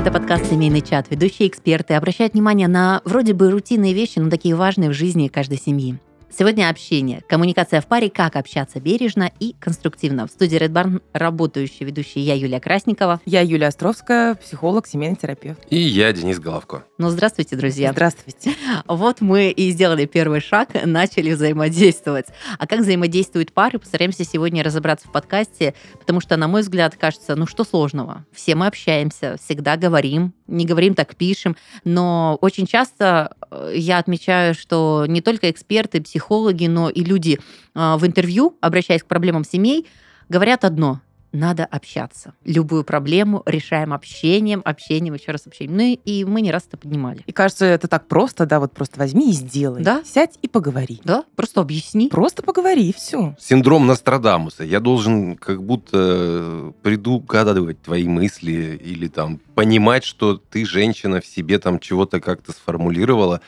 Это подкаст «Семейный чат». Ведущие эксперты обращают внимание на вроде бы рутинные вещи, но такие важные в жизни каждой семьи. Сегодня общение, коммуникация в паре, как общаться бережно и конструктивно. В студии Red Barn работающая ведущая я, Юлия Красникова. Я Юлия Островская, психолог, семейный терапевт. И я, Денис Головко. Ну, здравствуйте, друзья. Здравствуйте. Вот мы и сделали первый шаг, начали взаимодействовать. А как взаимодействуют пары, постараемся сегодня разобраться в подкасте, потому что, на мой взгляд, кажется, ну что сложного? Все мы общаемся, всегда говорим, не говорим, так пишем, но очень часто э, я отмечаю, что не только эксперты, психологи, но и люди а, в интервью, обращаясь к проблемам семей, говорят одно надо общаться. Любую проблему решаем общением, общением, еще раз общением. Ну и мы не раз это поднимали. И кажется, это так просто, да, вот просто возьми и сделай. Да. Сядь и поговори. Да, просто объясни. Просто поговори, и все. Синдром Нострадамуса. Я должен как будто предугадывать твои мысли или там понимать, что ты, женщина, в себе там чего-то как-то сформулировала,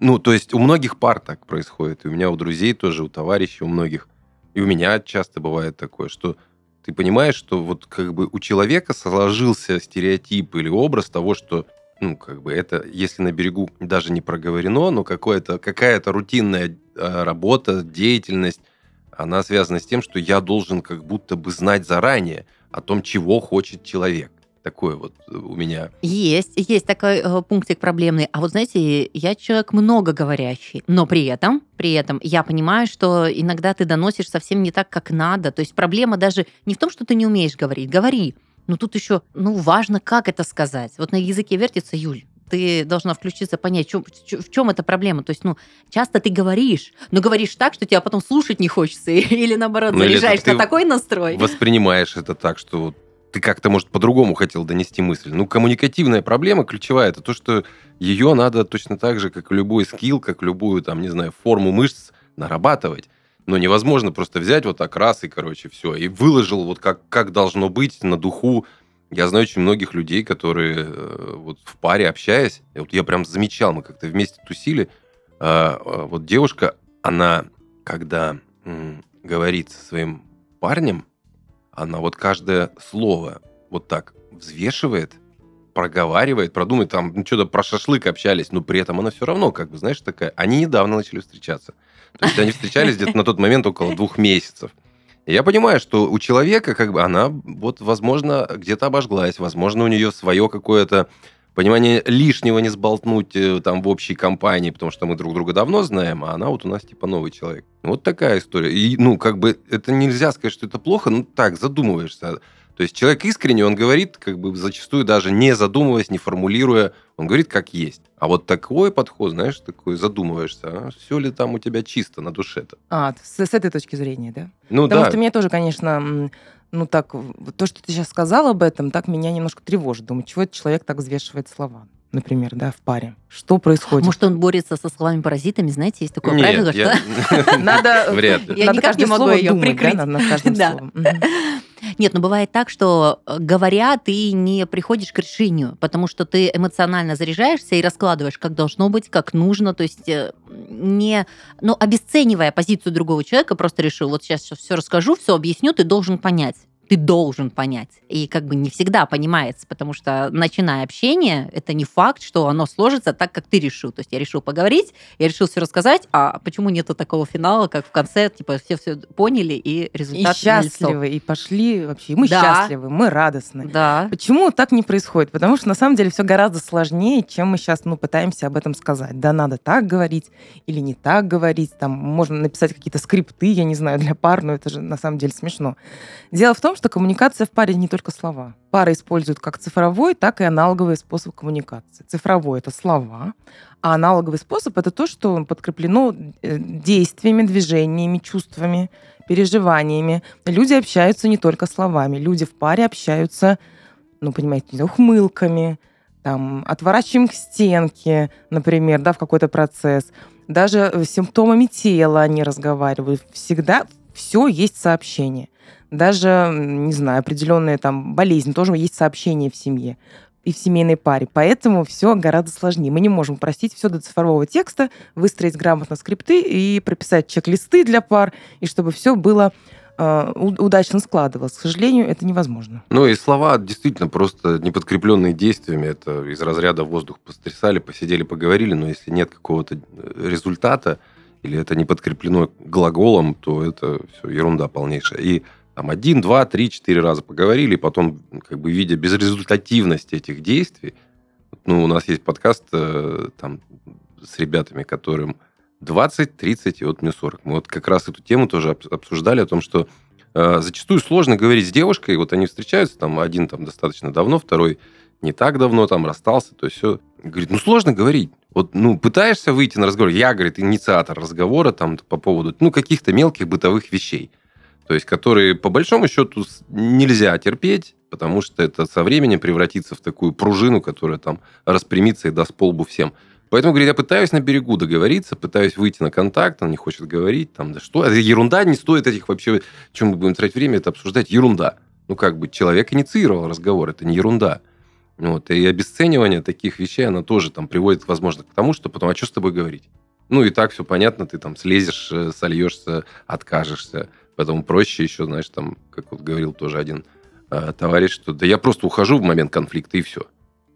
ну, то есть у многих пар так происходит. И у меня у друзей тоже, у товарищей, у многих. И у меня часто бывает такое, что ты понимаешь, что вот как бы у человека сложился стереотип или образ того, что ну, как бы это, если на берегу даже не проговорено, но какое-то, какая-то рутинная а, работа, деятельность, она связана с тем, что я должен как будто бы знать заранее о том, чего хочет человек такое вот э, у меня. Есть, есть такой э, пунктик проблемный. А вот знаете, я человек многоговорящий, но при этом, при этом я понимаю, что иногда ты доносишь совсем не так, как надо. То есть проблема даже не в том, что ты не умеешь говорить, говори. Но тут еще, ну, важно, как это сказать. Вот на языке вертится Юль ты должна включиться, понять, чем, в чем эта проблема. То есть, ну, часто ты говоришь, но говоришь так, что тебя потом слушать не хочется, или наоборот, ну, заряжаешь на такой настрой. Воспринимаешь это так, что ты как-то, может, по-другому хотел донести мысль. Ну, коммуникативная проблема ключевая, это то, что ее надо точно так же, как любой скилл, как любую, там, не знаю, форму мышц нарабатывать. Но невозможно просто взять вот так раз и, короче, все. И выложил вот как, как должно быть на духу. Я знаю очень многих людей, которые э, вот в паре общаясь, вот я прям замечал, мы как-то вместе тусили, э, э, вот девушка, она, когда говорит со своим парнем, она вот каждое слово вот так взвешивает, проговаривает, продумает, там, ну, что-то про шашлык общались, но при этом она все равно, как бы, знаешь, такая... Они недавно начали встречаться. То есть они встречались где-то на тот момент около двух месяцев. Я понимаю, что у человека, как бы, она, вот, возможно, где-то обожглась, возможно, у нее свое какое-то понимание лишнего не сболтнуть э, там в общей компании, потому что мы друг друга давно знаем, а она вот у нас типа новый человек. Вот такая история. И, ну, как бы, это нельзя сказать, что это плохо, ну, так, задумываешься. То есть человек искренне, он говорит, как бы зачастую даже не задумываясь, не формулируя, он говорит как есть. А вот такой подход, знаешь, такой задумываешься, а все ли там у тебя чисто на душе-то? А, с, с этой точки зрения, да? Ну Потому да. что мне тоже, конечно, ну так, то, что ты сейчас сказал об этом, так меня немножко тревожит. Думаю, чего этот человек так взвешивает слова? например, да, в паре. Что происходит? Может, он борется со словами-паразитами, знаете, есть такое Нет, правило, я... что... Надо... Вряд ли. Я никак не могу ее прикрыть. Да, над каждым словом. Нет, но бывает так, что э, говоря, ты не приходишь к решению, потому что ты эмоционально заряжаешься и раскладываешь, как должно быть, как нужно, то есть э, не, ну, обесценивая позицию другого человека, просто решил, вот сейчас все расскажу, все объясню, ты должен понять ты должен понять. И как бы не всегда понимается, потому что начиная общение, это не факт, что оно сложится так, как ты решил. То есть я решил поговорить, я решил все рассказать, а почему нету такого финала, как в конце, типа все все поняли и результат И счастливы, и пошли вообще, и мы да. счастливы, мы радостны. Да. Почему так не происходит? Потому что на самом деле все гораздо сложнее, чем мы сейчас ну, пытаемся об этом сказать. Да, надо так говорить или не так говорить. Там можно написать какие-то скрипты, я не знаю, для пар, но это же на самом деле смешно. Дело в том, что коммуникация в паре не только слова. Пара использует как цифровой, так и аналоговый способ коммуникации. Цифровой — это слова, а аналоговый способ — это то, что подкреплено э, действиями, движениями, чувствами, переживаниями. Люди общаются не только словами. Люди в паре общаются, ну, понимаете, ухмылками, там, отворачиваем к стенке, например, да, в какой-то процесс. Даже симптомами тела они разговаривают. Всегда все есть сообщение. Даже, не знаю, определенные там болезни, тоже есть сообщение в семье и в семейной паре. Поэтому все гораздо сложнее. Мы не можем простить все до цифрового текста, выстроить грамотно скрипты и прописать чек-листы для пар, и чтобы все было э, удачно складывалось. К сожалению, это невозможно. Ну и слова действительно просто не подкрепленные действиями. Это из разряда воздух пострясали, посидели, поговорили, но если нет какого-то э, результата, или это не подкреплено глаголом, то это все ерунда полнейшая. И там один, два, три, четыре раза поговорили, и потом, как бы видя безрезультативность этих действий, ну, у нас есть подкаст э, там с ребятами, которым 20, 30 и вот мне 40. Мы вот как раз эту тему тоже обсуждали, о том, что э, зачастую сложно говорить с девушкой, вот они встречаются, там один там достаточно давно, второй не так давно там расстался, то есть все. Говорит, ну сложно говорить. Вот, ну, пытаешься выйти на разговор. Я, говорит, инициатор разговора там по поводу, ну, каких-то мелких бытовых вещей. То есть, которые, по большому счету, нельзя терпеть, потому что это со временем превратится в такую пружину, которая там распрямится и даст полбу всем. Поэтому, говорит, я пытаюсь на берегу договориться, пытаюсь выйти на контакт, он не хочет говорить, там, да что, это ерунда, не стоит этих вообще, чем мы будем тратить время, это обсуждать, ерунда. Ну, как бы, человек инициировал разговор, это не ерунда. Вот, и обесценивание таких вещей, оно тоже там приводит, возможно, к тому, что потом, а что с тобой говорить? Ну, и так все понятно, ты там слезешь, э, сольешься, откажешься. Поэтому проще еще, знаешь, там, как вот говорил тоже один э, товарищ, что да я просто ухожу в момент конфликта, и все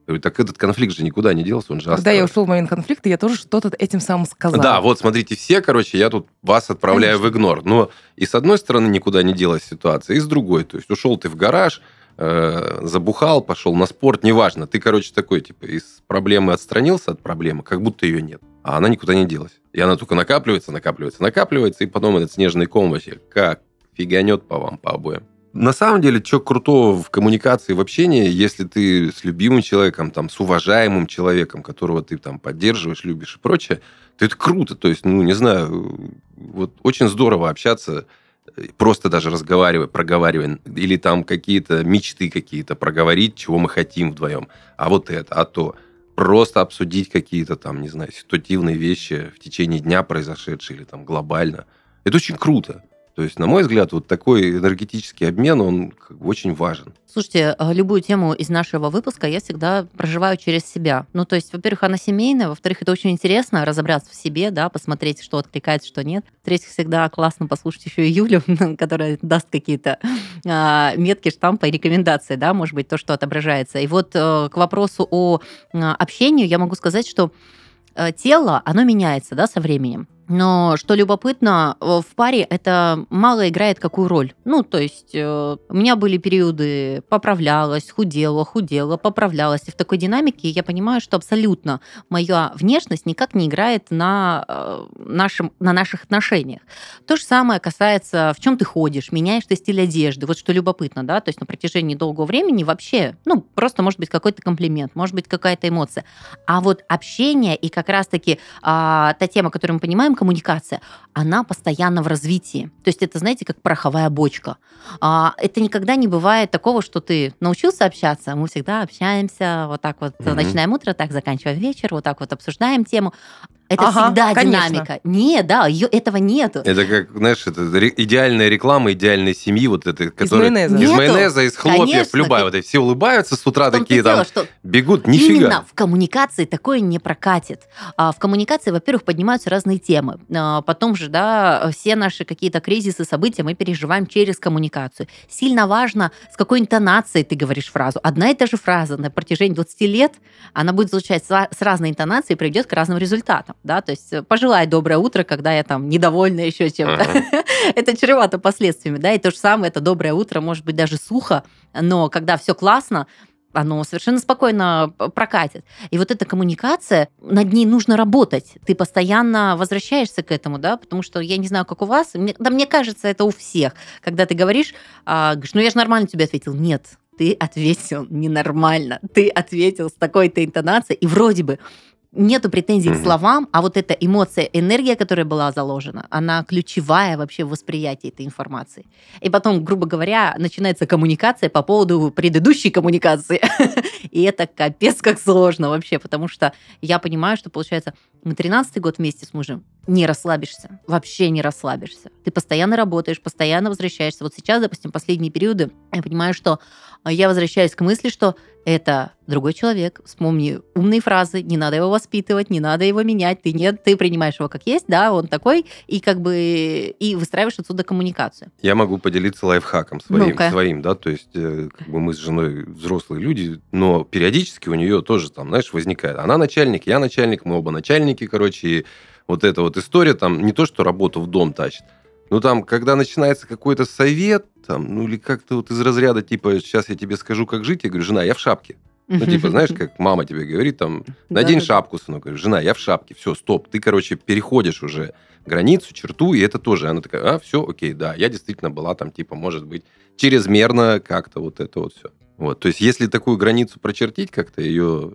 говорю, так этот конфликт же никуда не делся, он же Когда я ушел в момент конфликта, я тоже что-то этим самым сказал. Да, вот смотрите, все, короче, я тут вас отправляю Конечно. в игнор. Но и с одной стороны никуда не делась ситуация, и с другой. То есть ушел ты в гараж, э, забухал, пошел на спорт, неважно. Ты, короче, такой, типа, из проблемы отстранился от проблемы, как будто ее нет. А она никуда не делась. И она только накапливается, накапливается, накапливается, и потом этот снежный ком вообще как фиганет по вам, по обоим на самом деле, что крутого в коммуникации, в общении, если ты с любимым человеком, там, с уважаемым человеком, которого ты там поддерживаешь, любишь и прочее, то это круто. То есть, ну, не знаю, вот очень здорово общаться, просто даже разговаривая, проговаривая, или там какие-то мечты какие-то проговорить, чего мы хотим вдвоем. А вот это, а то. Просто обсудить какие-то там, не знаю, ситуативные вещи в течение дня произошедшие или там глобально. Это очень круто. То есть, на мой взгляд, вот такой энергетический обмен, он очень важен. Слушайте, а, любую тему из нашего выпуска я всегда проживаю через себя. Ну, то есть, во-первых, она семейная, во-вторых, это очень интересно разобраться в себе, да, посмотреть, что откликается, что нет. В-третьих, всегда классно послушать еще и Юлю, которая даст какие-то а, метки, штампы и рекомендации, да, может быть, то, что отображается. И вот э, к вопросу о а, общении я могу сказать, что э, тело, оно меняется, да, со временем. Но что любопытно, в паре это мало играет какую роль. Ну, то есть э, у меня были периоды поправлялась, худела, худела, поправлялась. И в такой динамике я понимаю, что абсолютно моя внешность никак не играет на, э, нашем, на наших отношениях. То же самое касается, в чем ты ходишь, меняешь ты стиль одежды. Вот что любопытно, да, то есть на протяжении долгого времени вообще, ну, просто может быть какой-то комплимент, может быть какая-то эмоция. А вот общение и как раз-таки а, та тема, которую мы понимаем, коммуникация, она постоянно в развитии. То есть это, знаете, как пороховая бочка. А, это никогда не бывает такого, что ты научился общаться, мы всегда общаемся, вот так вот mm-hmm. начинаем утро, так заканчиваем вечер, вот так вот обсуждаем тему. Это ага, всегда конечно. динамика. Не, да, ее, этого нету. Это как, знаешь, это идеальная реклама идеальной семьи, вот это, которая... Из майонеза. Из майонеза, из хлопьев, конечно, любая. Ты... Вот, и все улыбаются с утра такие там, дело, бегут, нифига. Именно в коммуникации такое не прокатит. А в коммуникации, во-первых, поднимаются разные темы. А потом же, да, все наши какие-то кризисы, события мы переживаем через коммуникацию. Сильно важно, с какой интонацией ты говоришь фразу. Одна и та же фраза на протяжении 20 лет, она будет звучать с разной интонацией и приведет к разным результатам да, то есть э, пожелай доброе утро, когда я там недовольна еще чем-то. Uh-huh. это чревато последствиями, да, и то же самое, это доброе утро, может быть, даже сухо, но когда все классно, оно совершенно спокойно прокатит. И вот эта коммуникация, над ней нужно работать. Ты постоянно возвращаешься к этому, да, потому что я не знаю, как у вас, мне, да мне кажется, это у всех. Когда ты говоришь, а, говоришь, ну я же нормально тебе ответил. Нет, ты ответил ненормально. Ты ответил с такой-то интонацией, и вроде бы нету претензий mm-hmm. к словам, а вот эта эмоция, энергия, которая была заложена, она ключевая вообще в восприятии этой информации. И потом, грубо говоря, начинается коммуникация по поводу предыдущей коммуникации. И это капец как сложно вообще, потому что я понимаю, что, получается, мы 13 год вместе с мужем, не расслабишься, вообще не расслабишься. Ты постоянно работаешь, постоянно возвращаешься. Вот сейчас, допустим, последние периоды, я понимаю, что я возвращаюсь к мысли, что это другой человек. Вспомни умные фразы, не надо его воспитывать, не надо его менять, ты нет, ты принимаешь его как есть, да, он такой, и как бы и выстраиваешь отсюда коммуникацию. Я могу поделиться лайфхаком своим, ну своим, да, то есть э, как бы мы с женой взрослые люди, но периодически у нее тоже там, знаешь, возникает, она начальник, я начальник, мы оба начальники, короче, и вот эта вот история там не то, что работу в дом тащит, ну, там, когда начинается какой-то совет, там, ну, или как-то вот из разряда, типа, сейчас я тебе скажу, как жить, я говорю, жена, я в шапке. Ну, типа, знаешь, как мама тебе говорит, там, надень шапку, сынок. Говорю, жена, я в шапке. Все, стоп. Ты, короче, переходишь уже границу, черту, и это тоже. Она такая, а, все, окей, да, я действительно была там, типа, может быть, чрезмерно как-то вот это вот все. Вот, то есть, если такую границу прочертить как-то, ее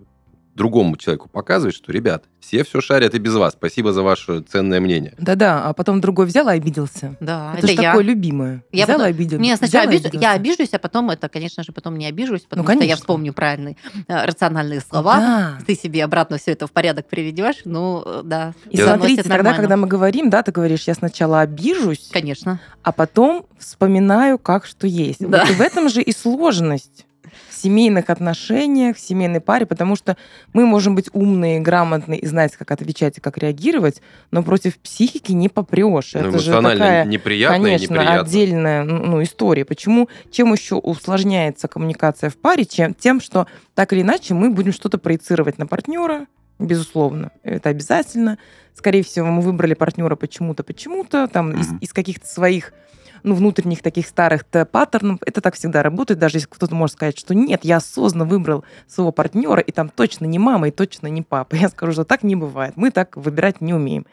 другому человеку показывать, что, ребят, все все шарят и без вас. Спасибо за ваше ценное мнение. Да-да, а потом другой взял и обиделся. Да, это, это же я. такое любимое. Я взял потом... и обиделся. Не, сначала обиж... я обижусь, а потом это, конечно же, потом не обижусь, ну, потому ну, что я вспомню правильные э, рациональные слова. Да. Ты себе обратно все это в порядок приведешь. Ну, да. И я... смотрите, тогда, когда мы говорим, да, ты говоришь, я сначала обижусь, конечно, а потом вспоминаю, как что есть. Да. Вот и в этом же и сложность семейных отношениях, в семейной паре, потому что мы можем быть умные, грамотные и знать, как отвечать и как реагировать, но против психики не попрешь. Ну, Это же такая, неприятная, конечно, отдельная ну, ну, история. Почему? Чем еще усложняется коммуникация в паре? Чем, тем, что так или иначе мы будем что-то проецировать на партнера, безусловно, это обязательно. Скорее всего, мы выбрали партнера почему-то, почему-то, там, mm-hmm. из, из каких-то своих ну, внутренних таких старых паттернов. Это так всегда работает, даже если кто-то может сказать, что нет, я осознанно выбрал своего партнера, и там точно не мама, и точно не папа. Я скажу, что так не бывает. Мы так выбирать не умеем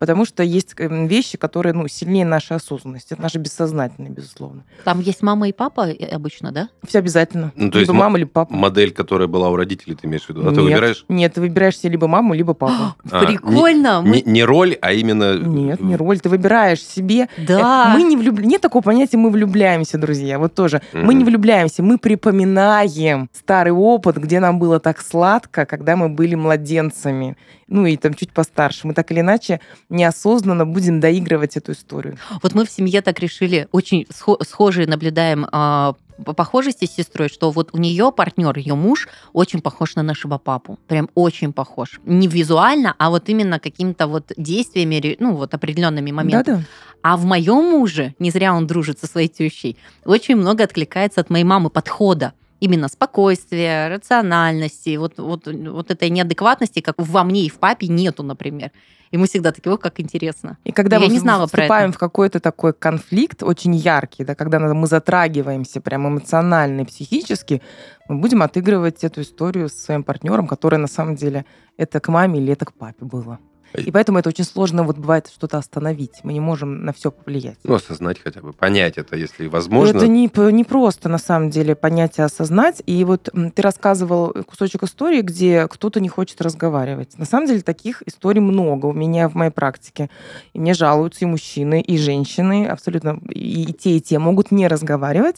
потому что есть эм, вещи, которые ну, сильнее нашей осознанности. Это наше бессознательное, безусловно. Там есть мама и папа э, обычно, да? Все обязательно. Ну, то либо есть мама, либо папа. Модель, которая была у родителей, ты имеешь в виду? А нет, ты выбираешь? Нет, ты выбираешь себе либо маму, либо папу. А, Прикольно! Не, не, не роль, а именно... Нет, не роль. Ты выбираешь себе. Да. Э, мы не влюб... Нет такого понятия «мы влюбляемся», друзья. Вот тоже. Mm-hmm. Мы не влюбляемся, мы припоминаем старый опыт, где нам было так сладко, когда мы были младенцами ну и там чуть постарше. Мы так или иначе неосознанно будем доигрывать эту историю. Вот мы в семье так решили, очень схожие наблюдаем а, по похожести с сестрой, что вот у нее партнер, ее муж, очень похож на нашего папу. Прям очень похож. Не визуально, а вот именно какими-то вот действиями, ну вот определенными моментами. Да-да. А в моем муже, не зря он дружит со своей тещей, очень много откликается от моей мамы подхода именно спокойствия, рациональности, вот, вот, вот этой неадекватности, как во мне и в папе нету, например. И мы всегда такие, о, как интересно. И когда Я мы не знала вступаем в какой-то такой конфликт очень яркий, да, когда мы затрагиваемся прям эмоционально и психически, мы будем отыгрывать эту историю с своим партнером, которая на самом деле это к маме или это к папе было. И поэтому это очень сложно вот бывает что-то остановить. Мы не можем на все повлиять. Ну, осознать хотя бы, понять это, если возможно. Это не, не просто, на самом деле, понять и осознать. И вот ты рассказывал кусочек истории, где кто-то не хочет разговаривать. На самом деле таких историй много у меня в моей практике. И мне жалуются и мужчины, и женщины, абсолютно и те, и те могут не разговаривать.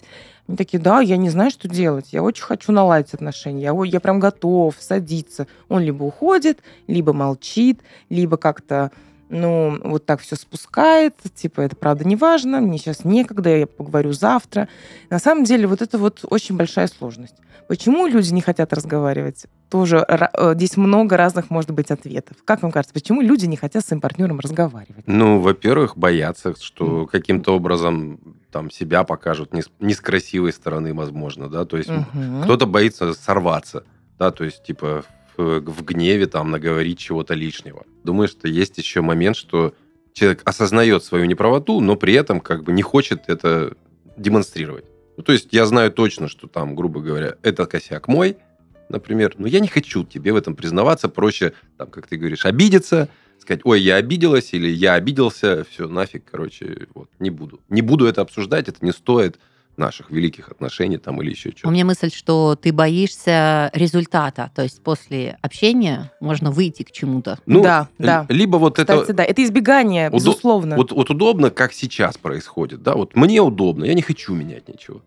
Они такие, да, я не знаю, что делать. Я очень хочу наладить отношения. Я, я прям готов садиться. Он либо уходит, либо молчит, либо как-то ну, вот так все спускает, типа, это правда не важно, мне сейчас некогда, я поговорю завтра. На самом деле, вот это вот очень большая сложность. Почему люди не хотят разговаривать? Тоже э, здесь много разных, может быть, ответов. Как вам кажется, почему люди не хотят с своим партнером разговаривать? Ну, во-первых, боятся, что каким-то образом там себя покажут не с, не с красивой стороны, возможно, да, то есть mm-hmm. кто-то боится сорваться, да, то есть типа в, в гневе там наговорить чего-то лишнего. Думаю, что есть еще момент, что человек осознает свою неправоту, но при этом как бы не хочет это демонстрировать. Ну, то есть я знаю точно, что там, грубо говоря, это косяк мой, например, но я не хочу тебе в этом признаваться, проще, там, как ты говоришь, обидеться, сказать, ой, я обиделась или я обиделся, все, нафиг, короче, вот, не буду. Не буду это обсуждать, это не стоит наших великих отношений там или еще что-то. У меня мысль, что ты боишься результата, то есть после общения можно выйти к чему-то. Ну, да, да. Либо вот Кстати, это... да, это избегание, удо... безусловно. Вот, вот удобно, как сейчас происходит, да, вот мне удобно, я не хочу менять ничего.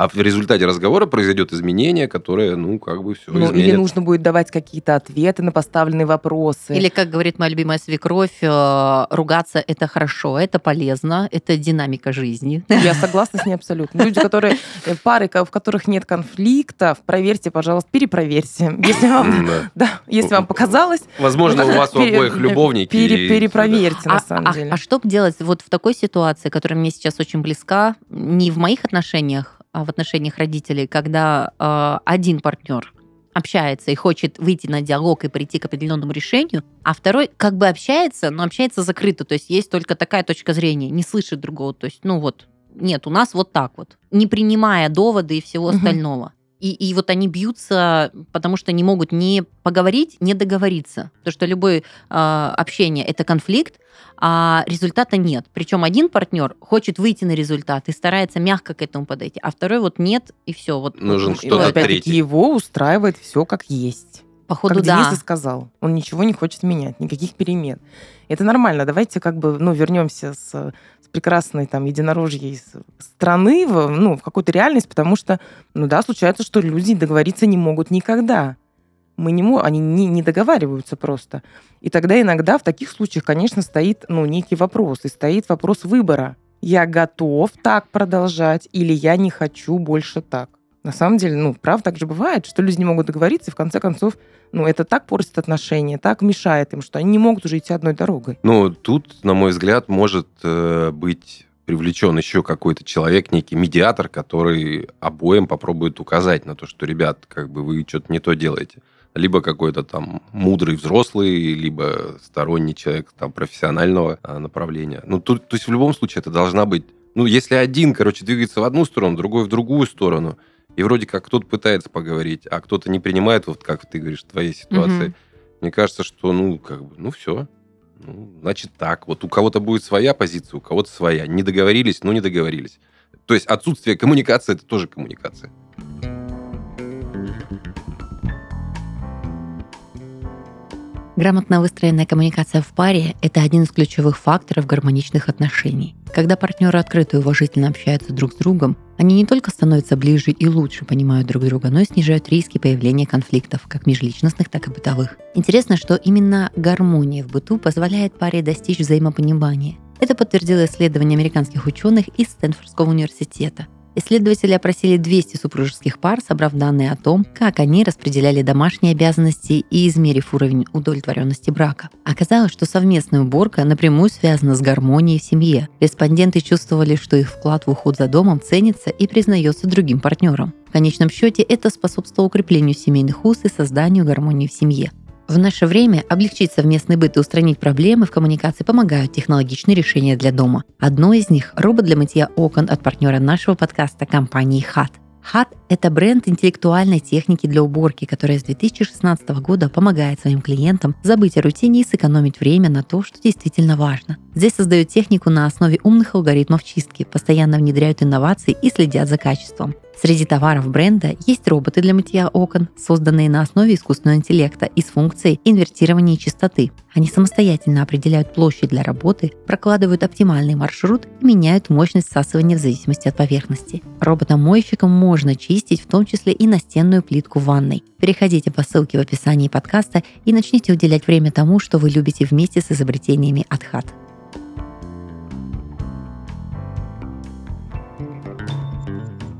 А в результате разговора произойдет изменение, которое, ну, как бы все Ну, изменит. или нужно будет давать какие-то ответы на поставленные вопросы. Или, как говорит моя любимая свекровь, э, ругаться это хорошо, это полезно, это динамика жизни. Я согласна с ней абсолютно. Люди, которые э, пары, в которых нет конфликтов, проверьте, пожалуйста, перепроверьте. Если вам, да. да, если вам показалось, Возможно, у вас у обоих любовники. пере- и- перепроверьте на А, самом а- деле. а что делать вот в такой ситуации, которая мне сейчас очень близка, не в моих отношениях, а в отношениях родителей, когда э, один партнер общается и хочет выйти на диалог и прийти к определенному решению, а второй как бы общается, но общается закрыто, то есть есть только такая точка зрения, не слышит другого, то есть, ну вот, нет, у нас вот так вот, не принимая доводы и всего остального. И, и вот они бьются, потому что не могут не поговорить, не договориться. Потому что любое э, общение это конфликт, а результата нет. Причем один партнер хочет выйти на результат и старается мягко к этому подойти, а второй вот нет, и все. Вот, Нужен вот, опять-таки третий. его устраивает все как есть. Походу, как Денис да. и сказал. Он ничего не хочет менять, никаких перемен. Это нормально. Давайте как бы, ну, вернемся с прекрасной там единорожьей страны в, ну, в какую-то реальность, потому что, ну да, случается, что люди договориться не могут никогда. Мы не мо- они не, не договариваются просто. И тогда иногда в таких случаях, конечно, стоит ну, некий вопрос. И стоит вопрос выбора. Я готов так продолжать или я не хочу больше так. На самом деле, ну, правда, так же бывает, что люди не могут договориться, и в конце концов, ну, это так портит отношения, так мешает им, что они не могут уже идти одной дорогой. Ну, тут, на мой взгляд, может э, быть привлечен еще какой-то человек, некий медиатор, который обоим попробует указать на то, что, ребят, как бы вы что-то не то делаете. Либо какой-то там мудрый взрослый, либо сторонний человек там профессионального а, направления. Ну, тут, то есть в любом случае это должна быть... Ну, если один, короче, двигается в одну сторону, другой в другую сторону, и вроде как кто-то пытается поговорить, а кто-то не принимает, вот как ты говоришь, в твоей ситуации, Мгм. мне кажется, что, ну, как бы, ну, все. Ну, значит так. Вот у кого-то будет своя позиция, у кого-то своя. Не договорились, ну, не договорились. То есть отсутствие коммуникации – это тоже коммуникация. Грамотно выстроенная коммуникация в паре – это один из ключевых факторов гармоничных отношений. Когда партнеры открыто и уважительно общаются друг с другом, они не только становятся ближе и лучше понимают друг друга, но и снижают риски появления конфликтов, как межличностных, так и бытовых. Интересно, что именно гармония в быту позволяет паре достичь взаимопонимания. Это подтвердило исследование американских ученых из Стэнфордского университета. Исследователи опросили 200 супружеских пар, собрав данные о том, как они распределяли домашние обязанности и измерив уровень удовлетворенности брака. Оказалось, что совместная уборка напрямую связана с гармонией в семье. Респонденты чувствовали, что их вклад в уход за домом ценится и признается другим партнером. В конечном счете это способствовало укреплению семейных уз и созданию гармонии в семье. В наше время облегчить совместный быт и устранить проблемы в коммуникации помогают технологичные решения для дома. Одно из них – робот для мытья окон от партнера нашего подкаста компании HAT. HAT – это бренд интеллектуальной техники для уборки, которая с 2016 года помогает своим клиентам забыть о рутине и сэкономить время на то, что действительно важно. Здесь создают технику на основе умных алгоритмов чистки, постоянно внедряют инновации и следят за качеством. Среди товаров бренда есть роботы для мытья окон, созданные на основе искусственного интеллекта и с функцией инвертирования частоты. Они самостоятельно определяют площадь для работы, прокладывают оптимальный маршрут и меняют мощность всасывания в зависимости от поверхности. Роботом-мойщиком можно чистить в том числе и настенную плитку в ванной. Переходите по ссылке в описании подкаста и начните уделять время тому, что вы любите вместе с изобретениями от HAT.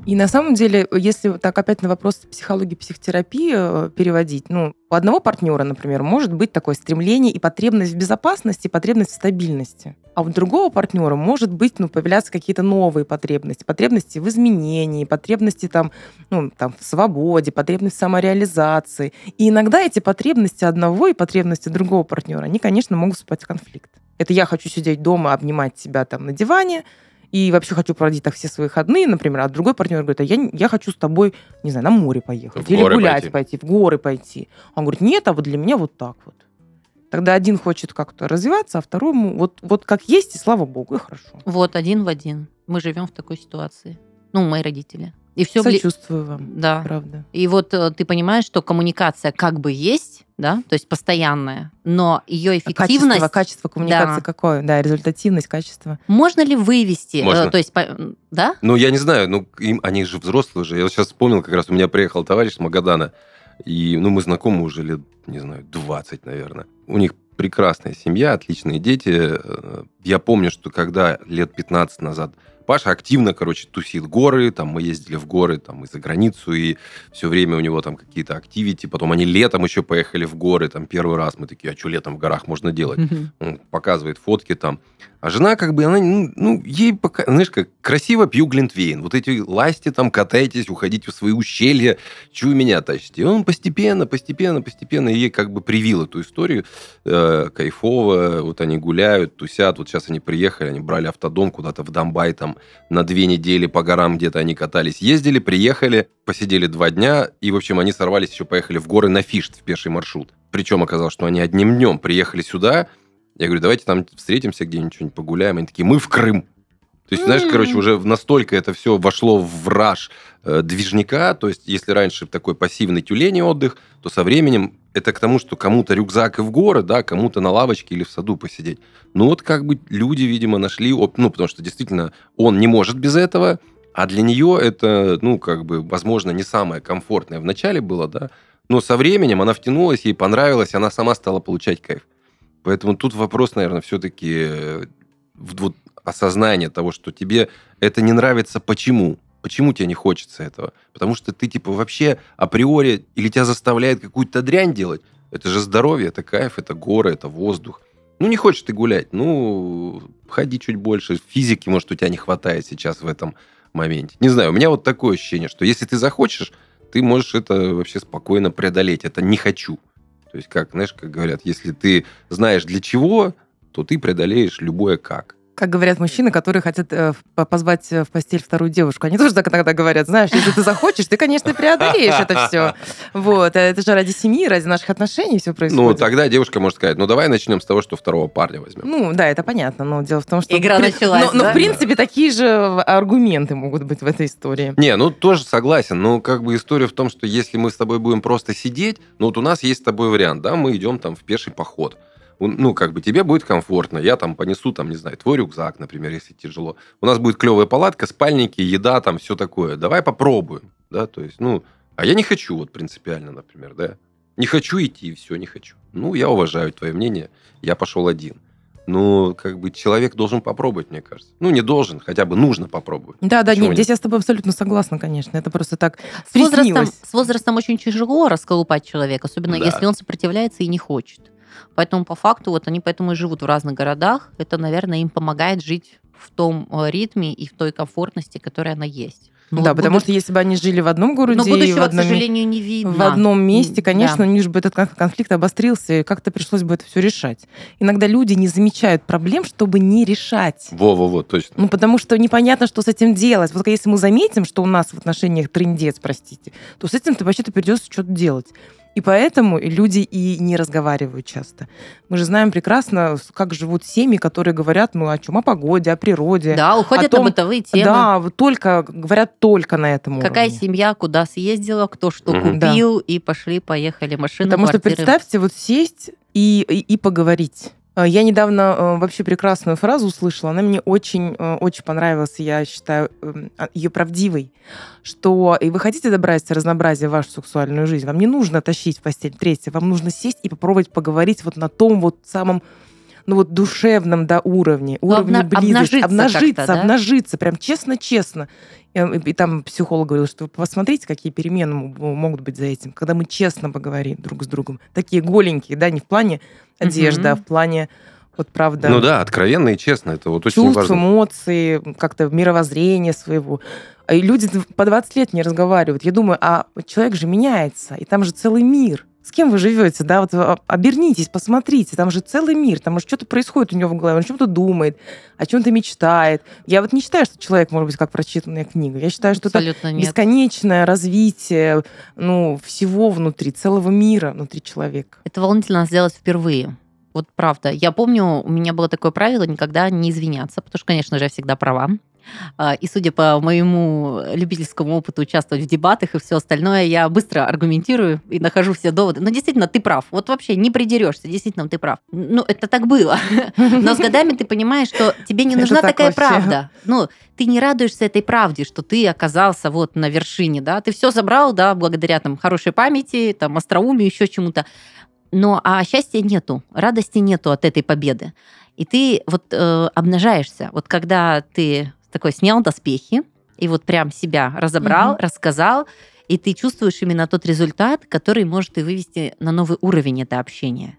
И на самом деле, если так опять на вопрос психологии, психотерапии э, переводить, ну, у одного партнера, например, может быть такое стремление и потребность в безопасности, и потребность в стабильности. А у другого партнера может быть, ну, появляться какие-то новые потребности. Потребности в изменении, потребности там, ну, там, в свободе, потребность в самореализации. И иногда эти потребности одного и потребности другого партнера, они, конечно, могут вступать в конфликт. Это я хочу сидеть дома, обнимать себя там на диване, и вообще хочу проводить так все свои выходные, например, а другой партнер говорит, а я, я хочу с тобой, не знаю, на море поехать, В или гулять пойти. пойти, в горы пойти. Он говорит, нет, а вот для меня вот так вот. Тогда один хочет как-то развиваться, а второму вот, вот как есть, и слава богу, и хорошо. Вот один в один. Мы живем в такой ситуации. Ну, мои родители. И все Сочувствую вам, Да. правда. И вот э, ты понимаешь, что коммуникация как бы есть, да, то есть постоянная, но ее А эффективность... Качество, качество коммуникации Да. какое? Да, результативность, качество. Можно ли вывести? э, Можно. то есть, по- да? Ну, я не знаю, ну, им, они же взрослые уже. Я сейчас вспомнил, как раз у меня приехал товарищ с Магадана, и, ну, мы знакомы уже лет, не знаю, 20, наверное. У них прекрасная семья, отличные дети. Э, Я помню, что когда лет 15 назад Паша активно, короче, тусил горы, там мы ездили в горы, там и за границу, и все время у него там какие-то активити. Потом они летом еще поехали в горы, там первый раз мы такие, а что летом в горах можно делать? Он показывает фотки там. А жена как бы, она, ну, ну, ей пока, знаешь, как красиво пью глинтвейн. Вот эти ласти там, катайтесь, уходите в свои ущелья, чего меня тащите? И он постепенно, постепенно, постепенно ей как бы привил эту историю э, кайфово. Вот они гуляют, тусят. Вот сейчас они приехали, они брали автодом куда-то в Донбай там на две недели по горам где-то они катались. Ездили, приехали, посидели два дня, и, в общем, они сорвались еще, поехали в горы на Фишт, в пеший маршрут. Причем оказалось, что они одним днем приехали сюда, я говорю, давайте там встретимся где-нибудь, что-нибудь погуляем. Они такие, мы в Крым. То есть, знаешь, короче, уже настолько это все вошло в раж движника. То есть, если раньше такой пассивный тюлень отдых, то со временем это к тому, что кому-то рюкзак и в горы, да, кому-то на лавочке или в саду посидеть. Ну вот как бы люди, видимо, нашли, ну потому что действительно он не может без этого, а для нее это, ну как бы, возможно, не самое комфортное вначале было, да, но со временем она втянулась, ей понравилось, она сама стала получать кайф. Поэтому тут вопрос, наверное, все-таки вот осознание того, что тебе это не нравится, почему? Почему тебе не хочется этого? Потому что ты, типа, вообще априори или тебя заставляет какую-то дрянь делать? Это же здоровье, это кайф, это горы, это воздух. Ну, не хочешь ты гулять, ну, ходи чуть больше. Физики, может, у тебя не хватает сейчас в этом моменте. Не знаю, у меня вот такое ощущение, что если ты захочешь, ты можешь это вообще спокойно преодолеть. Это не хочу. То есть, как, знаешь, как говорят, если ты знаешь для чего, то ты преодолеешь любое как. Как говорят мужчины, которые хотят э, позвать э, в постель вторую девушку. Они тоже так иногда говорят, знаешь, если ты захочешь, ты, конечно, преодолеешь это все. Вот. а Это же ради семьи, ради наших отношений все Ну, происходит. тогда девушка может сказать, ну, давай начнем с того, что второго парня возьмем. Ну, да, это понятно, но дело в том, что... Игра началась, Но, но, да? в принципе, такие же аргументы могут быть в этой истории. Не, ну тоже согласен, но как бы история в том, что если мы с тобой будем просто сидеть, ну вот у нас есть с тобой вариант, да, мы идем там в пеший поход. Ну, как бы тебе будет комфортно, я там понесу, там, не знаю, твой рюкзак, например, если тяжело. У нас будет клевая палатка, спальники, еда, там, все такое. Давай попробуем, да, то есть, ну, а я не хочу вот принципиально, например, да. Не хочу идти, все, не хочу. Ну, я уважаю твое мнение, я пошел один. Ну, как бы человек должен попробовать, мне кажется. Ну, не должен, хотя бы нужно попробовать. Да, да, Почему нет, здесь я с тобой абсолютно согласна, конечно. Это просто так С возрастом, с возрастом очень тяжело расколупать человека, особенно Да. если он сопротивляется и не хочет. Поэтому по факту вот они поэтому и живут в разных городах. Это, наверное, им помогает жить в том э, ритме и в той комфортности, которая она есть. Ну, да, вот потому будут- что если бы они жили в одном городе Но и в к одном, ме- сожалению, не видно. в одном месте, конечно, да. у них же бы этот кон- конфликт обострился, и как-то пришлось бы это все решать. Иногда люди не замечают проблем, чтобы не решать. Во-во-во, точно. Ну, потому что непонятно, что с этим делать. Вот если мы заметим, что у нас в отношениях трындец, простите, то с этим-то вообще-то придется что-то делать. И поэтому люди и не разговаривают часто. Мы же знаем прекрасно, как живут семьи, которые говорят, ну, о чем? О погоде, о природе. Да, уходят том- на бытовые темы. Да, вот только, говорят только на этом Какая уровне. семья, куда съездила, кто что Мгм. купил, и пошли-поехали машины, Потому что квартиры. представьте, вот сесть и, и, и поговорить. Э, Я недавно э, вообще прекрасную фразу услышала, она мне очень, э, очень понравилась, я считаю ее правдивой, что и вы хотите добрать разнообразие в вашу сексуальную жизнь, вам не нужно тащить в постель третье, вам нужно сесть и попробовать поговорить вот на том вот самом ну вот душевном да, уровне, уровне обна- близости, обнажиться обнажиться, да? обнажиться, прям честно-честно. И, и там психолог говорил, что вы посмотрите, какие перемены могут быть за этим, когда мы честно поговорим друг с другом. Такие голенькие, да, не в плане одежды, Мгм. а в плане, вот правда, Ну да, откровенно и честно, это вот очень чувств, важно. эмоций, как-то мировоззрения своего. А И люди по 20 лет не разговаривают. Я думаю, а человек же меняется, и там же целый мир. С кем вы живете, да? Вот а, обернитесь, посмотрите, там же целый мир, там же что-то происходит у него в голове, он о чем-то думает, о чем-то мечтает. Я вот не считаю, что человек может быть как прочитанная книга. Я считаю, что это Абсолютно нет. бесконечное развитие ну, всего внутри, целого мира внутри человека. Это волнительно сделать впервые. Вот правда. Я помню, у меня было такое правило никогда не извиняться, потому что, конечно же, я всегда права. А, и судя по моему любительскому опыту участвовать в дебатах и все остальное, я быстро аргументирую и нахожу все доводы. Но действительно, ты прав. Вот вообще не придерешься, действительно, ты прав. Ну, это так было. Но с годами ты понимаешь, что тебе не нужна такая правда. Ну, ты не радуешься этой правде, что ты оказался вот на вершине, да, ты все забрал, да, благодаря там хорошей памяти, там остроумию, еще чему-то. Но а счастья нету, радости нету от этой победы. И ты вот э, обнажаешься. Вот когда ты такой снял доспехи и вот прям себя разобрал, угу. рассказал, и ты чувствуешь именно тот результат, который может и вывести на новый уровень это общение.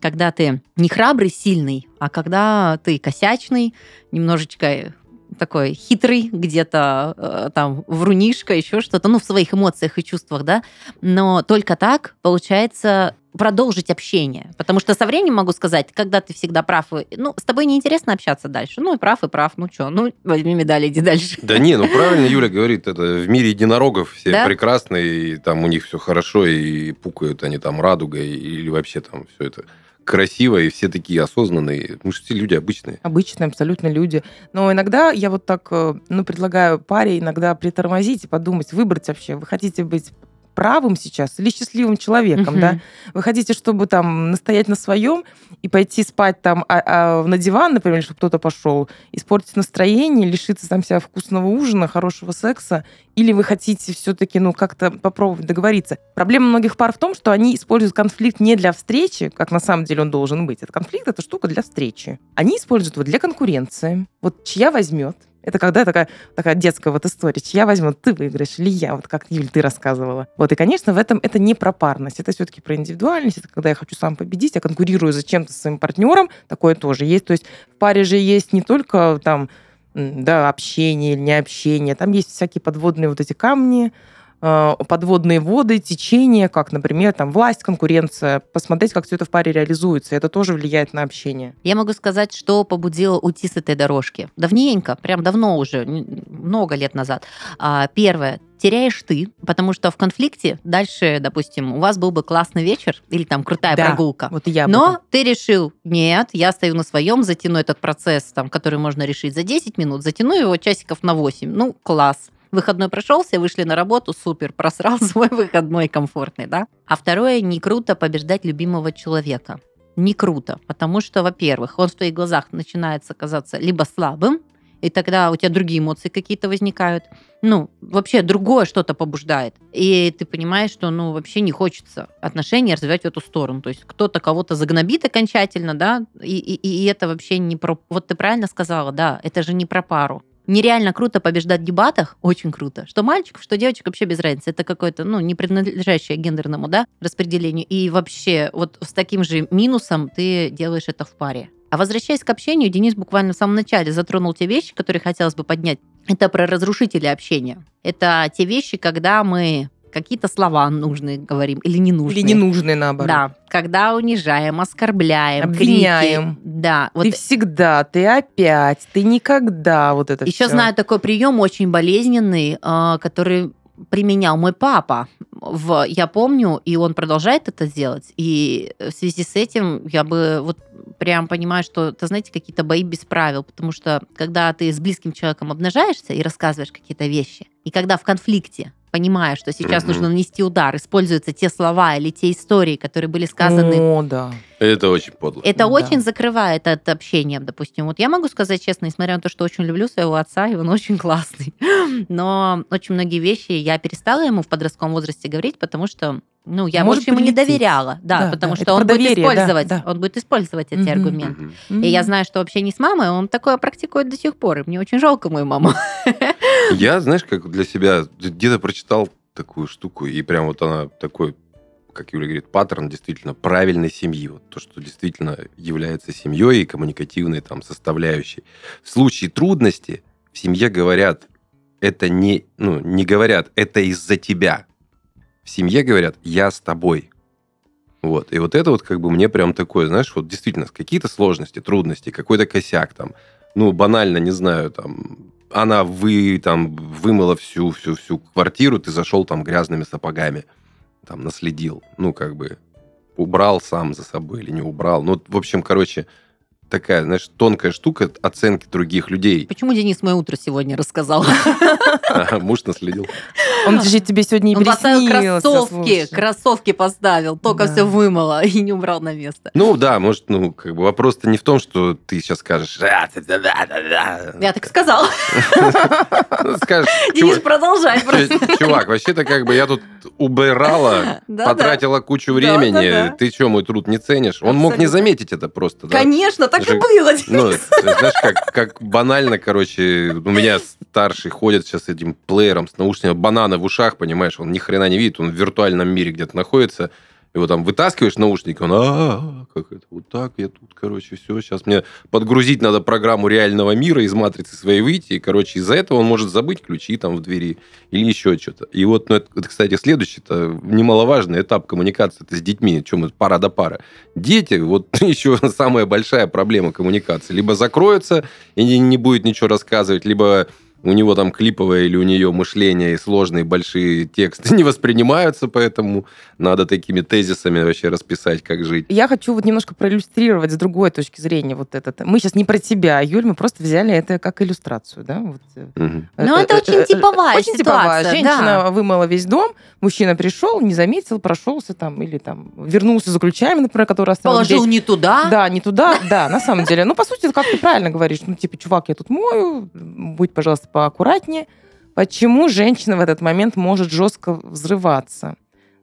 Когда ты не храбрый, сильный, а когда ты косячный, немножечко такой хитрый, где-то э, там врунишка, еще что-то, ну, в своих эмоциях и чувствах, да, но только так получается продолжить общение. Потому что со временем могу сказать, когда ты всегда прав, ну, с тобой неинтересно общаться дальше. Ну, и прав, и прав, ну что, ну, возьми медаль, иди дальше. Да не, ну правильно Юля говорит, это в мире единорогов все да? прекрасные, и там у них все хорошо, и пукают они там радугой, или вообще там все это красиво, и все такие осознанные. Мы же все люди обычные. Обычные, абсолютно люди. Но иногда я вот так, э, ну, предлагаю паре иногда притормозить и подумать, выбрать вообще, вы хотите быть правым сейчас или счастливым человеком, угу. да? Вы хотите, чтобы там настоять на своем и пойти спать там а, а, на диван, например, чтобы кто-то пошел, испортить настроение, лишиться там себя вкусного ужина, хорошего секса, или вы хотите все-таки, ну, как-то попробовать договориться. Проблема многих пар в том, что они используют конфликт не для встречи, как на самом деле он должен быть. Это конфликт, это штука для встречи. Они используют его для конкуренции. Вот чья возьмет, это когда такая, такая детская вот история. Я возьму, ты выиграешь или я, вот как, Юль, ты рассказывала. Вот, и, конечно, в этом это не про парность, это все-таки про индивидуальность, это когда я хочу сам победить, я конкурирую за чем-то с своим партнером, такое тоже есть. То есть в паре же есть не только там да, общение или не общение, там есть всякие подводные вот эти камни, подводные воды, течения, как, например, там власть, конкуренция, посмотреть, как все это в паре реализуется. Это тоже влияет на общение. Я могу сказать, что побудило уйти с этой дорожки. Давненько, прям давно уже, много лет назад. А, первое, теряешь ты, потому что в конфликте дальше, допустим, у вас был бы классный вечер или там крутая да, прогулка. Вот я Но ты решил, нет, я стою на своем, затяну этот процесс, там, который можно решить за 10 минут, затяну его часиков на 8. Ну, класс. Выходной прошелся, вышли на работу, супер, просрал свой выходной комфортный, да? А второе, не круто побеждать любимого человека. Не круто, потому что, во-первых, он в твоих глазах начинается казаться либо слабым, и тогда у тебя другие эмоции какие-то возникают. Ну, вообще другое что-то побуждает. И ты понимаешь, что, ну, вообще не хочется отношения развивать в эту сторону. То есть кто-то кого-то загнобит окончательно, да, и, и, и это вообще не про... Вот ты правильно сказала, да, это же не про пару нереально круто побеждать в дебатах, очень круто. Что мальчиков, что девочек, вообще без разницы. Это какое-то, ну, не принадлежащее гендерному, да, распределению. И вообще вот с таким же минусом ты делаешь это в паре. А возвращаясь к общению, Денис буквально в самом начале затронул те вещи, которые хотелось бы поднять. Это про разрушители общения. Это те вещи, когда мы какие-то слова нужные говорим или ненужные. Или ненужные, наоборот. Да, когда унижаем, оскорбляем, обвиняем. Крики. Да. Вот. Ты всегда, ты опять, ты никогда, вот это Еще все. знаю такой прием очень болезненный, а, который применял мой папа. В, я помню, и он продолжает это делать. И в связи с этим я бы вот прям понимаю, что это, знаете, какие-то бои без правил, потому что когда ты с близким человеком обнажаешься и рассказываешь какие-то вещи, и когда в конфликте понимая, что сейчас mm-hmm. нужно нанести удар, используются те слова или те истории, которые были сказаны. О, да. Это очень подло. Это да. очень закрывает от общения, допустим. Вот я могу сказать честно, несмотря на то, что очень люблю своего отца, и он очень классный, но очень многие вещи я перестала ему в подростковом возрасте говорить, потому что ну, я Может больше ему не доверяла, да, да потому да, что он будет использовать, да, да. он будет использовать эти mm-hmm. аргументы. Mm-hmm. И я знаю, что вообще не с мамой, он такое практикует до сих пор, и мне очень жалко мою маму. Я, знаешь, как для себя где-то прочитал такую штуку, и прям вот она такой, как Юля говорит, паттерн действительно правильной семьи, вот то, что действительно является семьей и коммуникативной там составляющей. В случае трудности в семье говорят, это не, ну, не говорят, это из-за тебя, в семье говорят, я с тобой. Вот. И вот это вот как бы мне прям такое, знаешь, вот действительно, какие-то сложности, трудности, какой-то косяк там, ну, банально, не знаю, там, она вы, там, вымыла всю, всю, всю квартиру, ты зашел там грязными сапогами, там, наследил. Ну, как бы, убрал сам за собой или не убрал. Ну, в общем, короче, такая, знаешь, тонкая штука оценки других людей. Почему Денис мое утро сегодня рассказал? Муж наследил. Он же тебе сегодня и Он поставил приснился, кроссовки, кроссовки поставил, только все вымыло и не убрал на место. Ну да, может, ну, как бы вопрос-то не в том, что ты сейчас скажешь... Я так сказала. Ну, скажешь, Денис, «Чувак, продолжай просто. Чувак, вообще-то как бы я тут убирала, потратила кучу времени. Ты что, мой труд не ценишь? Он мог не заметить это просто. да. Конечно, так Же- было. Ну, знаешь, как, как банально, короче, у меня старший ходит сейчас с этим плеером, с наушниками, бананы в ушах, понимаешь, он ни хрена не видит, он в виртуальном мире где-то находится, его там вытаскиваешь наушники, он, а как это, вот так я тут, короче, все, сейчас мне подгрузить надо программу реального мира из матрицы своей выйти, и, короче, из-за этого он может забыть ключи там в двери или еще что-то. И вот, ну, это, это, кстати, следующий, это немаловажный этап коммуникации это с детьми, чем мы пара до пара. Дети, вот еще самая большая проблема коммуникации. Либо закроются и не, не будет ничего рассказывать, либо у него там клиповое или у нее мышление и сложные большие тексты не воспринимаются, поэтому надо такими тезисами вообще расписать, как жить. Я хочу вот немножко проиллюстрировать с другой точки зрения вот этот. Мы сейчас не про тебя, Юль, мы просто взяли это как иллюстрацию, да? Вот. э, Мгм. Ну, это очень типовая очень типовая. ситуация, Женщина да. вымыла весь дом, мужчина пришел, не заметил, прошелся там, или там вернулся за ключами, например, которые оставил. Положил здесь. не туда. Да, не туда, да, на самом деле. Ну, по сути, как ты правильно говоришь, ну, типа, чувак, я тут мою, будь, пожалуйста, поаккуратнее. Почему женщина в этот момент может жестко взрываться?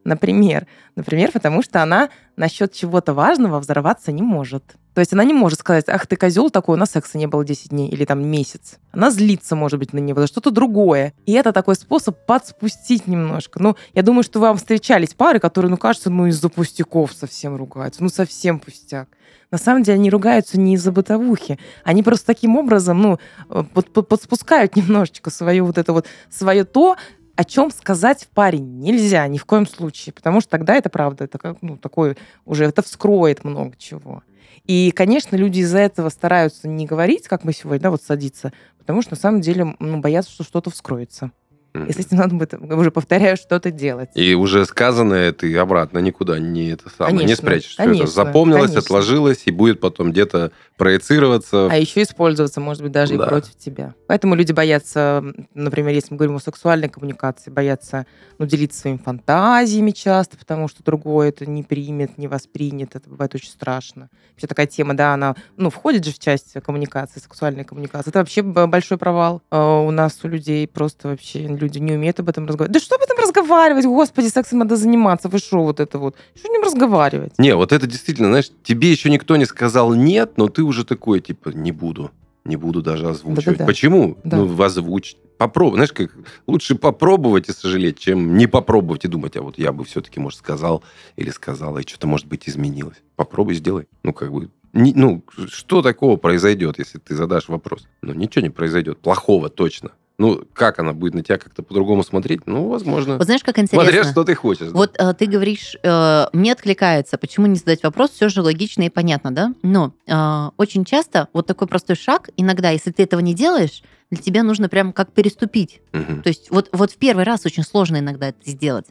Например, например, потому что она насчет чего-то важного взорваться не может. То есть она не может сказать, ах ты козел такой, у нас секса не было 10 дней или там месяц. Она злится, может быть, на него, что-то другое. И это такой способ подспустить немножко. Ну, я думаю, что вам встречались пары, которые, ну, кажется, ну, из-за пустяков совсем ругаются. Ну, совсем пустяк. На самом деле они ругаются не из-за бытовухи. Они просто таким образом, ну, э, под- под- подспускают немножечко свое вот это вот, свое то, о чем сказать в паре нельзя ни в коем случае, потому что тогда это правда, это ну, такое уже, это вскроет много чего. И, конечно, люди из-за этого стараются не говорить, как мы сегодня, да, вот садиться, потому что на самом деле ну, боятся, что что-то вскроется. Мгм. И с этим надо будет, уже повторяю, что-то делать. И уже сказанное ты обратно никуда не это самое, не Конечно, спрячешь. Всё конечно, это запомнилось, конечно. отложилось, и будет потом где-то проецироваться. А еще использоваться, может быть, даже Да. и против тебя. Поэтому люди боятся, например, если мы говорим о сексуальной коммуникации, боятся ну, делиться своими фантазиями часто, потому что другой это не примет, не воспринят. Это бывает очень страшно. Вообще такая тема, да, она ну, входит же в часть коммуникации, сексуальной коммуникации. Это вообще большой провал э, у нас, у людей. Просто вообще люди не умеют об этом разговаривать. Да что об этом разговаривать? Господи, сексом надо заниматься. Вы что вот это вот? Что о нем разговаривать? Не, вот это действительно, знаешь, тебе еще никто не сказал нет, но ты уже такой, типа, не буду. Не буду даже озвучивать. Да-да-да. Почему? Да. Ну, озвучь. Попробуй. Знаешь, как лучше попробовать и сожалеть, чем не попробовать и думать, а вот я бы все-таки, может, сказал или сказала, и что-то, может быть, изменилось. Попробуй, сделай. Ну, как бы, не- ну, что такого произойдет, если ты задашь вопрос? Ну, ничего не произойдет. Плохого точно. Ну, как она будет на тебя как-то по-другому смотреть? Ну, возможно. Вот знаешь, как Смотря, интересно? что ты хочешь. да. Вот э, ты говоришь, э, мне откликается, почему не задать вопрос, все же логично и понятно, да? Но э, очень часто вот такой простой шаг, иногда, если ты этого не делаешь, для тебя нужно прям как переступить. Мгм. То есть вот, вот в первый раз очень сложно иногда это сделать.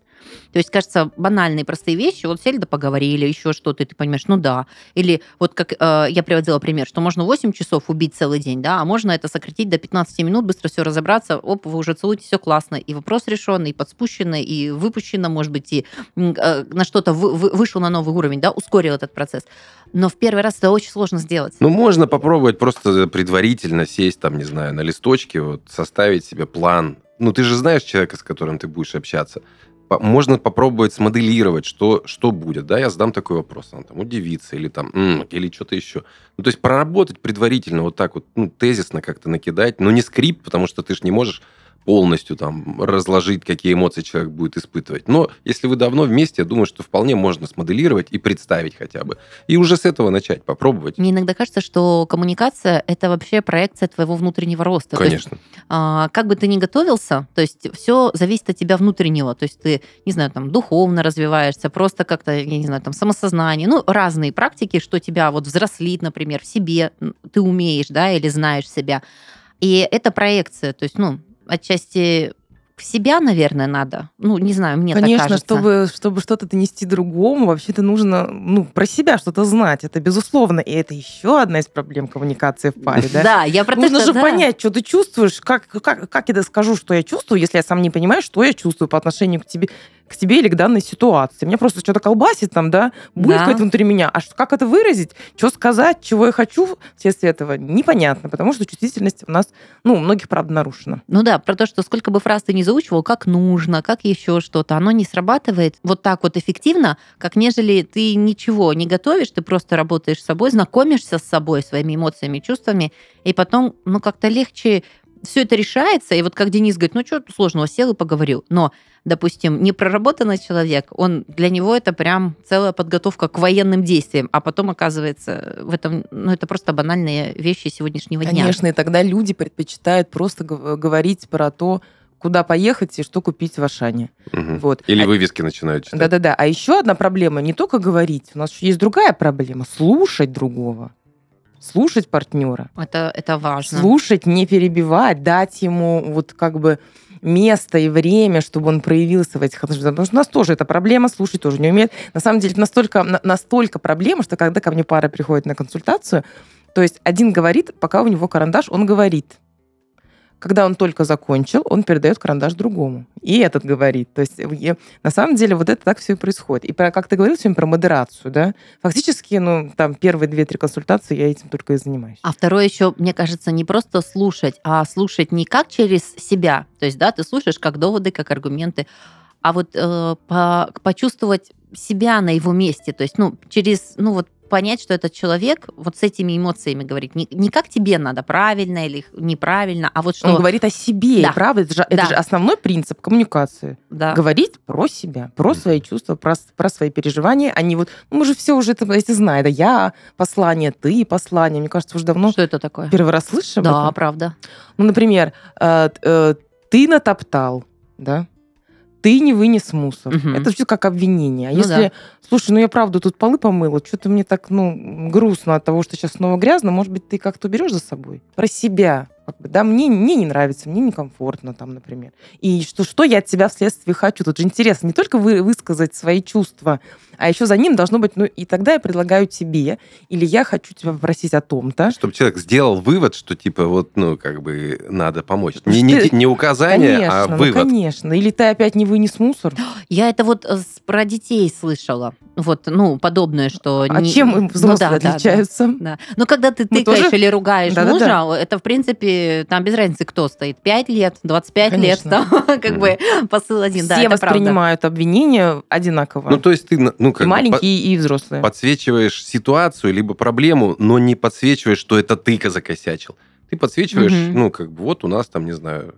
То есть, кажется, банальные простые вещи, вот сели да поговорили, еще что-то, и ты понимаешь, ну да. Или вот как э, я приводила пример, что можно 8 часов убить целый день, да, а можно это сократить до 15 минут, быстро все разобраться, оп, вы уже целуете, все классно, и вопрос решен, и подспущено, и выпущено, может быть, и э, на что-то вы- вы- вышел на новый уровень, да, ускорил этот процесс. Но в первый раз это очень сложно сделать. Ну, можно попробовать просто предварительно сесть, там, не знаю, на листочке, вот, составить себе план. Ну, ты же знаешь человека, с которым ты будешь общаться. Можно попробовать смоделировать, что, что будет. Да, я задам такой вопрос. Он там удивится или там, «М», или что-то еще. Ну, то есть проработать предварительно вот так вот, ну, тезисно как-то накидать. Но не скрипт, потому что ты же не можешь полностью там разложить, какие эмоции человек будет испытывать. Но если вы давно вместе, я думаю, что вполне можно смоделировать и представить хотя бы. И уже с этого начать, попробовать. Мне иногда кажется, что коммуникация это вообще проекция твоего внутреннего роста. То есть, Конечно. а, как бы ты ни готовился, то есть все зависит от тебя внутреннего. То есть ты, не знаю, там духовно развиваешься, просто как-то, я не знаю, там самосознание, ну, разные практики, что тебя вот взрослит, например, в себе ты умеешь, да, или знаешь себя. И это проекция, то есть, ну, отчасти в себя, наверное, надо. Ну, не знаю, мне Конечно, так кажется. чтобы, чтобы что-то донести другому, вообще-то нужно ну, про себя что-то знать. Это безусловно. И это еще одна из проблем коммуникации в паре. Да, Да, я про то, Нужно же понять, что ты чувствуешь, как, как, как я скажу, что я чувствую, если я сам не понимаю, что я чувствую по отношению к тебе, к тебе или к данной ситуации. Меня просто что-то колбасит там, да, булькает Да. внутри меня. А что, как это выразить? Что сказать, чего я хочу вследствие этого? Непонятно, потому что чувствительность у нас, ну, у многих, правда, нарушена. Ну да, про то, что сколько бы фраз ты не заучивал, как нужно, как еще что-то, оно не срабатывает вот так вот эффективно, как нежели ты ничего не готовишь, ты просто работаешь с собой, знакомишься с собой, своими эмоциями, чувствами, и потом, ну, как-то легче все это решается, и вот как Денис говорит, ну, что сложного, сел и поговорил. Но, допустим, непроработанный человек, он для него это прям целая подготовка к военным действиям, а потом оказывается в этом, ну, это просто банальные вещи сегодняшнего дня. Конечно, и тогда люди предпочитают просто гов- говорить про то, куда поехать и что купить в Ашане. Мгм. Вот. Или А- вывески начинают читать. Да-да-да. А еще одна проблема не только говорить, у нас еще есть другая проблема слушать другого. Слушать партнера. Это, это важно. Слушать, не перебивать, дать ему вот как бы место и время, чтобы он проявился в этих отношениях. Потому что у нас тоже эта проблема, слушать тоже не умеет. На самом деле это настолько, на- настолько проблема, что когда ко мне пара приходит на консультацию, то есть один говорит, пока у него карандаш, он говорит. Когда он только закончил, он передает карандаш другому. И этот говорит. То есть на самом деле вот это так все и происходит. И про, как ты говорил сегодня про модерацию, да? Фактически, ну, там первые две-три консультации я этим только и занимаюсь. А второе еще, мне кажется, не просто слушать, а слушать не как через себя. То есть, да, ты слушаешь как доводы, как аргументы, а вот э, по- почувствовать себя на его месте. То есть, ну, через, ну, вот понять, что этот человек вот с этими эмоциями говорит. Не, не как тебе надо, правильно или неправильно, а вот что... Он говорит о себе, Да. правда, это же, это Да. же основной принцип коммуникации. да. Говорить про себя, про свои чувства, про, про свои переживания. Они вот, ну, мы же все уже это, эти знаем. Да, я послание, ты послание. Мне кажется, уже давно Что это такое? первый раз слышишь об Да, этом? правда. Ну, например, э, э, ты натоптал, да? Ты не вынес мусор. Мгм. Это все как обвинение. А Ну если, слушай, ну я правда тут полы помыла, что-то мне так, ну, грустно от того, что сейчас снова грязно, может быть, ты как-то уберешь за собой? Про себя. Как бы, да, мне, мне не нравится, мне некомфортно там, например. И что, что я от тебя вследствие хочу? Тут же интересно не только вы, высказать свои чувства, а еще за ним должно быть, ну, и тогда я предлагаю тебе, или я хочу тебя попросить о том-то, Чтобы человек сделал вывод, что типа вот, ну, как бы надо помочь. Что Не, не, не указание, Конечно, а ну, вывод. конечно. Или ты опять не вынес мусор. Я это вот э, про детей слышала. Вот, ну, подобное, что... А не- чем им Ну взрослые да, да, да. отличаются? Да. Но когда ты Мы тыкаешь тоже- или ругаешь Да-да-да. мужа, это, в принципе, там без разницы, кто стоит. 5 лет, 25 лет, Конечно. там, как бы посыл один. Да, Все правда. воспринимают обвинения одинаково. Ну, то есть ты, ну, и как бы маленькие, и взрослые. по- подсвечиваешь ситуацию, либо проблему, но не подсвечиваешь, что это ты закосячил. Ты подсвечиваешь, Мгм. ну, как бы, вот у нас там, не знаю,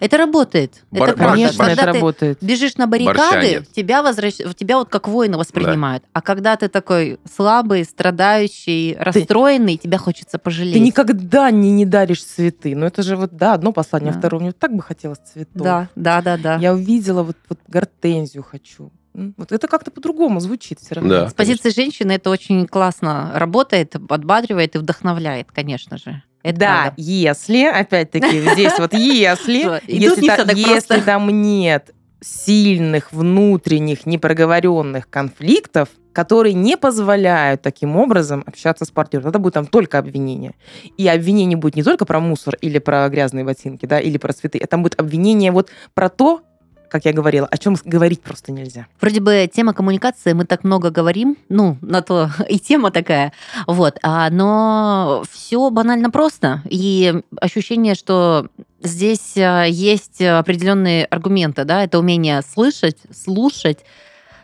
Это работает. Бар- это правда. Конечно, Когда это ты работает. бежишь на баррикады, тебя, возвращ... тебя вот как воина воспринимают. А когда ты такой слабый, страдающий, расстроенный, тебя хочется пожалеть. Ты никогда не, не даришь цветы. Ну, это же вот, да, одно послание, Да. а второе. Мне так бы хотелось цветов. Да, да, да, да. Я увидела, вот, вот гортензию хочу. Вот это как-то по-другому звучит все равно. Да. С позиции женщины это очень классно работает, подбадривает и вдохновляет, конечно же. Это да, правда. если, опять-таки, здесь вот если, если, там нет сильных внутренних непроговоренных конфликтов, которые не позволяют таким образом общаться с партнером. Тогда будет там только обвинение. И обвинение будет не только про мусор или про грязные ботинки, да, или про цветы. Это будет обвинение вот про то, как я говорила, о чем говорить просто нельзя. Вроде бы тема коммуникации, мы так много говорим, ну, на то и тема такая, вот, а, но все банально просто, и ощущение, что здесь а, есть определенные аргументы, да, это умение слышать, слушать,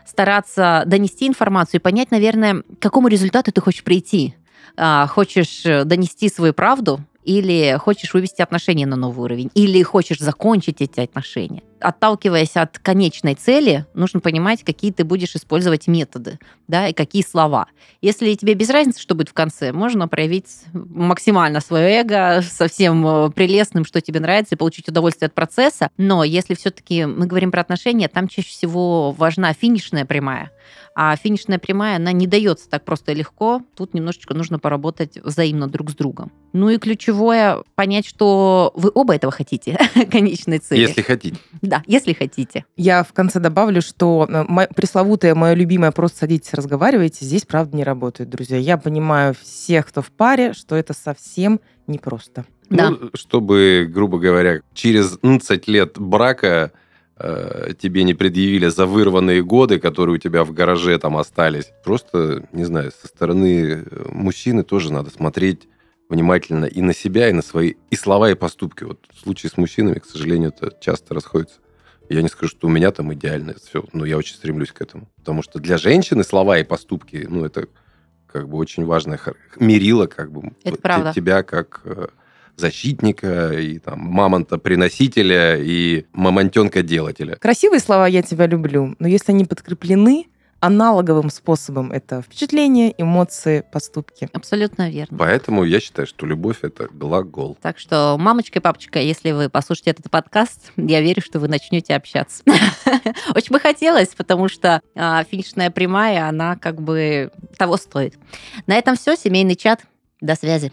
стараться донести информацию и понять, наверное, к какому результату ты хочешь прийти. А, Хочешь э, донести свою правду или хочешь вывести отношения на новый уровень, или хочешь закончить эти отношения. Отталкиваясь от конечной цели, нужно понимать, какие ты будешь использовать методы, да, и какие слова. Если тебе без разницы, что будет в конце, можно проявить максимально свое эго, совсем э, прелестным, что тебе нравится, и получить удовольствие от процесса. Но если все-таки мы говорим про отношения, там чаще всего важна финишная прямая. А финишная прямая, она не дается так просто и легко. Тут немножечко нужно поработать взаимно друг с другом. Ну и ключевое понять, что вы оба этого хотите, конечной цели. если хотите. Да, если хотите. Я в конце добавлю, что э, пресловутое мое любимое «просто садитесь, разговаривайте» здесь, правда, не работает, друзья. Я понимаю всех, кто в паре, что это совсем непросто. Да. Ну, чтобы, грубо говоря, через 20 лет брака э, тебе не предъявили за вырванные годы, которые у тебя в гараже там остались. Просто, не знаю, со стороны э, мужчины тоже надо смотреть внимательно и на себя, и на свои и слова, и поступки. Вот в случае с мужчинами, к сожалению, это часто расходится. Я не скажу, что у меня там идеально все, но я очень стремлюсь к этому. Потому что для женщины слова и поступки, ну, это как бы очень важное мерило как бы Это правда. тебя как э, защитника и там мамонта-приносителя и мамонтенка-делателя. Красивые слова «я тебя люблю», но если они подкреплены аналоговым способом, это впечатления, эмоции, поступки. Абсолютно верно. Поэтому я считаю, что любовь это глагол. Так что, мамочка и папочка, если вы послушаете этот подкаст, я верю, что вы начнете общаться. Очень бы хотелось, потому что а, финишная прямая, она как бы того стоит. На этом все. Семейный чат. До связи.